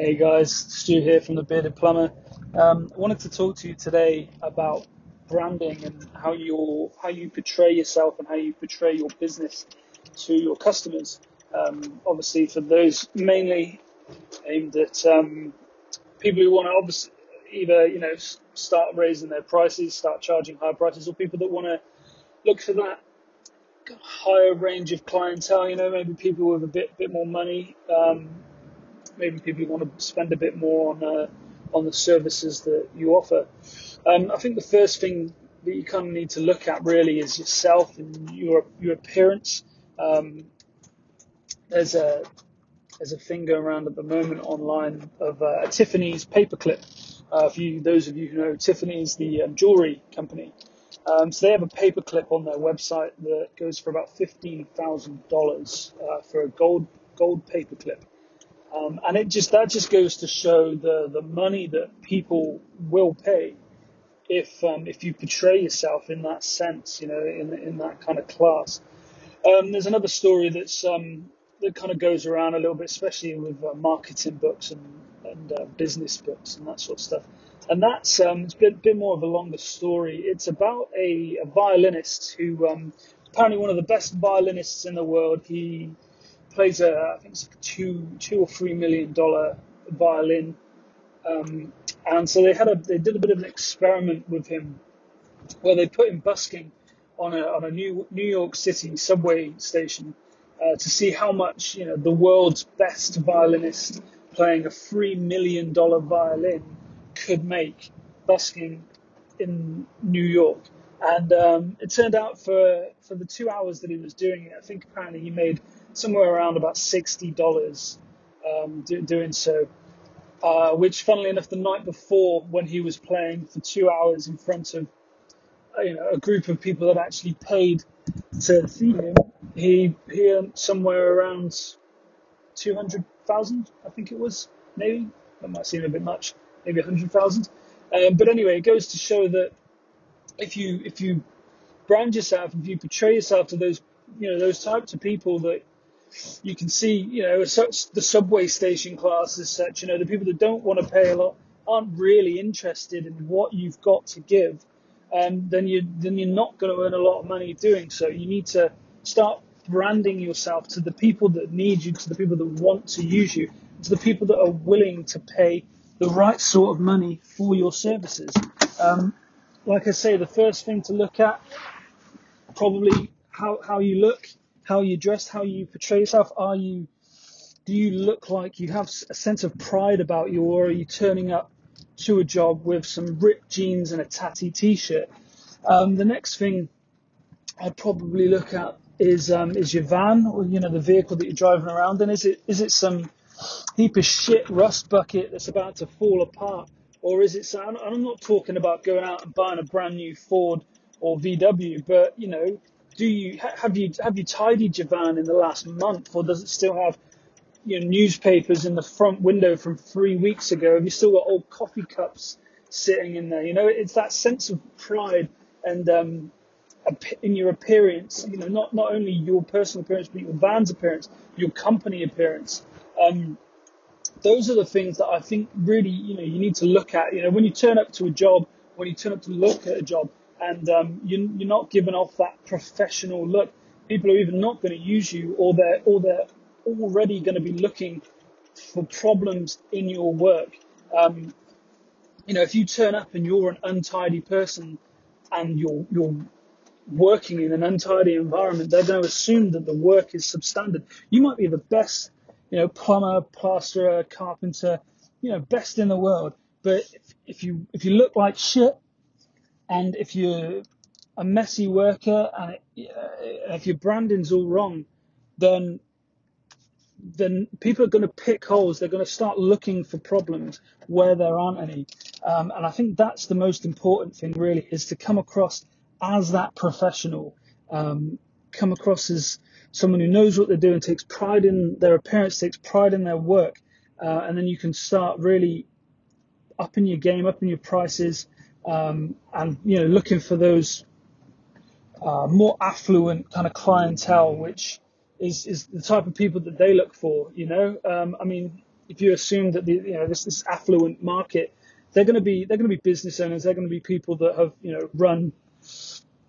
Hey guys, Stu here from the Bearded Plumber. Um, I wanted to talk to you today about branding and how you how you portray yourself and how you portray your business to your customers. Um, obviously, for those mainly aimed at um, people who want to obviously either you know start raising their prices, start charging higher prices, or people that want to look for that higher range of clientele. You know, maybe people with a bit bit more money. Maybe people want to spend a bit more on uh, on the services that you offer. Um, I think the first thing that you kind of need to look at really is yourself and your your appearance. Um, there's a there's a thing going around at the moment online of uh, Tiffany's paperclip. Uh, if you those of you who know Tiffany's, the um, jewelry company, um, so they have a paperclip on their website that goes for about fifteen thousand uh, dollars for a gold gold paperclip. Um, and it just that just goes to show the the money that people will pay if um, if you portray yourself in that sense, you know, in in that kind of class. Um, there's another story that's um, that kind of goes around a little bit, especially with uh, marketing books and and uh, business books and that sort of stuff. And that's um, it's a bit, more of a longer story. It's about a, a violinist who um, apparently one of the best violinists in the world. He plays a I think it's a two two or three million dollar violin, um, and so they had a they did a bit of an experiment with him, where they put him busking on a on a New New York City subway station uh, to see how much you know the world's best violinist playing a three million dollar violin could make busking in New York. And um, it turned out for for the two hours that he was doing it, I think apparently he made somewhere around about sixty dollars um, do, doing so. Uh, which, funnily enough, the night before when he was playing for two hours in front of uh, you know a group of people that actually paid to see him, he he earned somewhere around two hundred thousand, I think it was, maybe that might seem a bit much, maybe a hundred thousand. Um, but anyway, it goes to show that if you if you brand yourself, if you portray yourself to those you know those types of people that you can see, you know, such the subway station class as such, you know, the people that don't want to pay a lot aren't really interested in what you've got to give, um, then you then you're not going to earn a lot of money doing so. You need to start branding yourself to the people that need you, to the people that want to use you, to the people that are willing to pay the right sort of money for your services. Um, like I say, the first thing to look at probably how how you look how you dress, how you portray yourself. Are you, do you look like you have a sense of pride about you, or are you turning up to a job with some ripped jeans and a tatty t-shirt? Um, the next thing I'd probably look at is um, is your van, or you know the vehicle that you're driving around in. Is it is it some heap of shit rust bucket that's about to fall apart, or is it? So I'm not talking about going out and buying a brand new Ford or VW, but you know do you have you have you tidied your van in the last month, or does it still have you know newspapers in the front window from three weeks ago? Have you still got old coffee cups sitting in there? You know, it's that sense of pride and um, in your appearance. You know, not not only your personal appearance, but your van's appearance, your company appearance. Um, those are the things that I think really you know you need to look at. You know, when you turn up to a job, when you turn up to look at a job, and um, you, you're not giving off that professional look. People are either not going to use you, or they're or they're already going to be looking for problems in your work. Um, you know, if you turn up and you're an untidy person and you're you're working in an untidy environment, they're going to assume that the work is substandard. You might be the best, you know, plumber, plasterer, carpenter, you know, best in the world, but if, if you if you look like shit, and if you're a messy worker and uh, if your branding's all wrong, then then people are going to pick holes. They're going to start looking for problems where there aren't any. Um, and I think that's the most important thing, really, is to come across as that professional, um, come across as someone who knows what they're doing, takes pride in their appearance, takes pride in their work, uh, and then you can start really upping your game, upping your prices, um, and you know looking for those uh, more affluent kind of clientele, which is is the type of people that they look for. You know, um, I mean, if you assume that the you know this this affluent market, they're going to be they're going to be business owners. They're going to be people that have you know run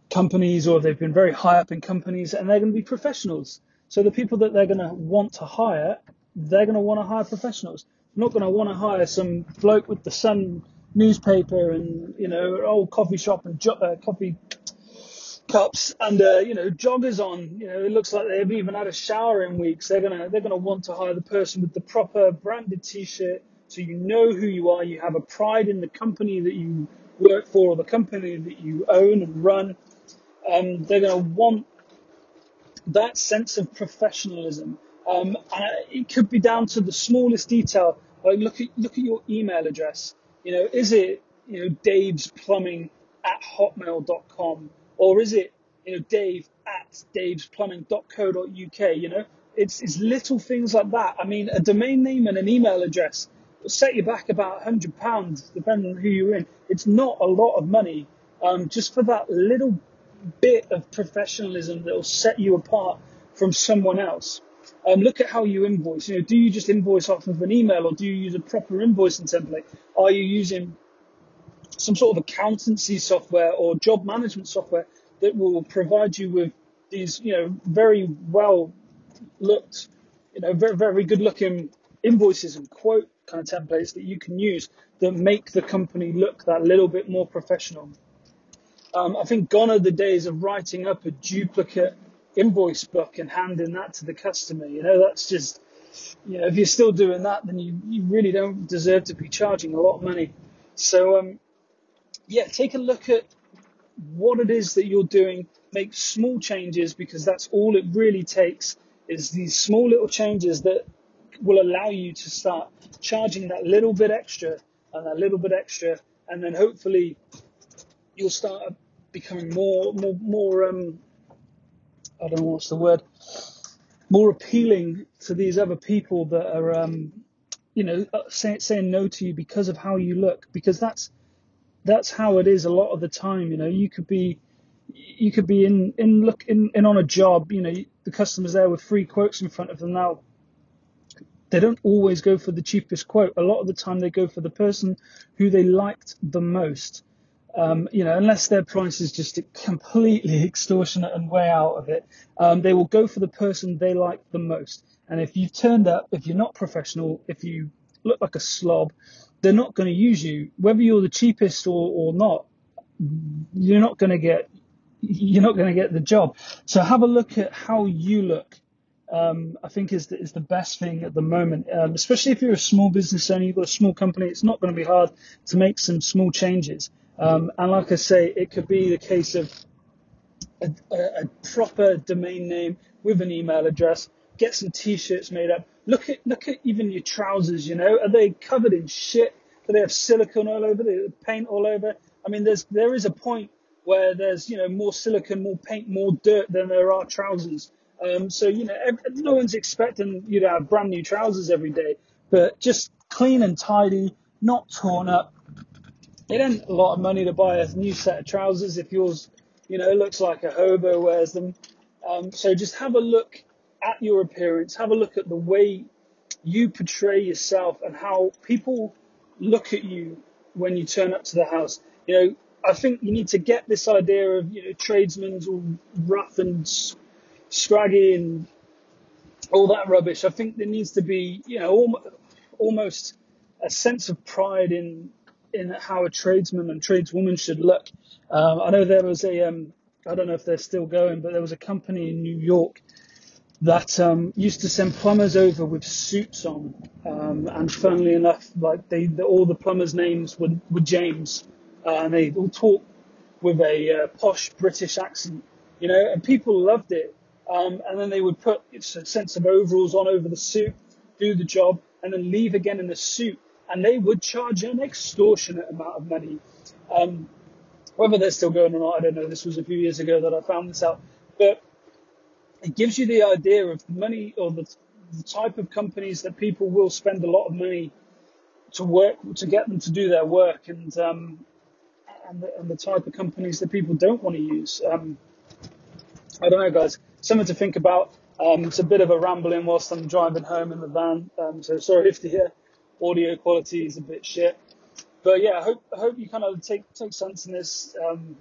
companies or they've been very high up in companies, and they're going to be professionals. So the people that they're going to want to hire, they're going to want to hire professionals. They're not going to want to hire some bloke with the Sun newspaper and you know old coffee shop and jo- uh, coffee cups and uh, you know joggers on. You know, it looks like they've even had a shower in weeks. They're gonna they're gonna want to hire the person with the proper branded T-shirt, so you know who you are. You have a pride in the company that you work for or the company that you own and run. Um, they're gonna want that sense of professionalism. Um, and it could be down to the smallest detail. Like look at look at your email address. You know, is it you know Dave's Plumbing at hotmail.com or is it, you know, Dave at davesplumbing.co.uk, you know? It's, it's little things like that. I mean, a domain name and an email address will set you back about £100, depending on who you're in. It's not a lot of money um, just for that little bit of professionalism that will set you apart from someone else. Um, look at how you invoice. You know, do you just invoice off of an email, or do you use a proper invoicing template? Are you using some sort of accountancy software or job management software that will provide you with these, you know, very well looked, you know, very, very good looking invoices and quote kind of templates that you can use that make the company look that little bit more professional. Um, I think gone are the days of writing up a duplicate invoice book and handing that to the customer. You know, that's just, you know, if you're still doing that, then you, you really don't deserve to be charging a lot of money. So, um, yeah, take a look at what it is that you're doing. Make small changes because that's all it really takes is these small little changes that will allow you to start charging that little bit extra and that little bit extra, and then hopefully you'll start becoming more, more, more. Um, I don't know what's the word. More appealing to these other people that are, um, you know, uh, say, saying no to you because of how you look, because that's that's how it is a lot of the time. You know, you could be you could be in in look in, in on a job. You know, the customers there with free quotes in front of them now. They don't always go for the cheapest quote. A lot of the time, they go for the person who they liked the most. Um, you know, unless their price is just completely extortionate and way out of it, um, they will go for the person they like the most. And if you've turned up, if you're not professional, if you look like a slob, they're not going to use you, whether you're the cheapest or, or not. You're not going to get you're not going to get the job. So have a look at how you look. Um, I think is the, is the best thing at the moment, um, especially if you're a small business owner, you've got a small company. It's not going to be hard to make some small changes. Um, and like I say, it could be the case of a, a, proper domain name with an email address. Get some t-shirts made up Look at look at even your trousers. You know, are they covered in shit? Do they have silicone all over? Do they paint all over? I mean, there's there is a point where there's you know more silicone, more paint, more dirt than there are trousers. Um, so you know, no one's expecting you to have brand new trousers every day, but just clean and tidy, not torn up. It ain't a lot of money to buy a new set of trousers if yours, you know, looks like a hobo wears them. Um, so just have a look at your appearance, have a look at the way you portray yourself and how people look at you when you turn up to the house. You know, I think you need to get this idea of, you know, tradesmen's all rough and scraggy and all that rubbish. I think there needs to be, you know, almost a sense of pride in in how a tradesman and tradeswoman should look. Um, I know there was a, um, I don't know if they're still going, but there was a company in New York that um, used to send plumbers over with suits on. Um, and funnily enough, like they, the, all the plumbers' names were, were James, uh, and they all talk with a uh, posh British accent, you know, and people loved it. Um, and then they would put a sense of overalls on over the suit, do the job, and then leave again in the suit. And they would charge an extortionate amount of money. Um, whether they're still going or not, I don't know. This was a few years ago that I found this out. But it gives you the idea of the money or the, the type of companies that people will spend a lot of money to work to get them to do their work and um, and, the, and the type of companies that people don't want to use. Um, I don't know, guys. Something to think about. Um, it's a bit of a rambling whilst I'm driving home in the van, um, so sorry if the audio quality is a bit shit. But yeah, I hope, I hope you kind of take take sense in this. Um,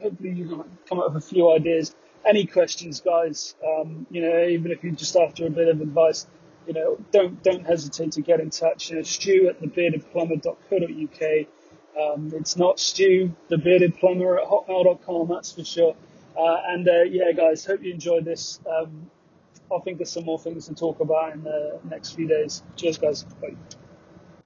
hopefully you can come up with a few ideas. Any questions, guys? Um, you know, even if you're just after a bit of advice, you know, don't don't hesitate to get in touch. You know, Stu at thebeardedplumber.co.uk. Um, it's not Stu, the bearded plumber at hotmail.com, that's for sure. Uh, and uh, yeah, guys, hope you enjoyed this. Um, I'll think of some more things to talk about in the next few days. Cheers, guys. Bye.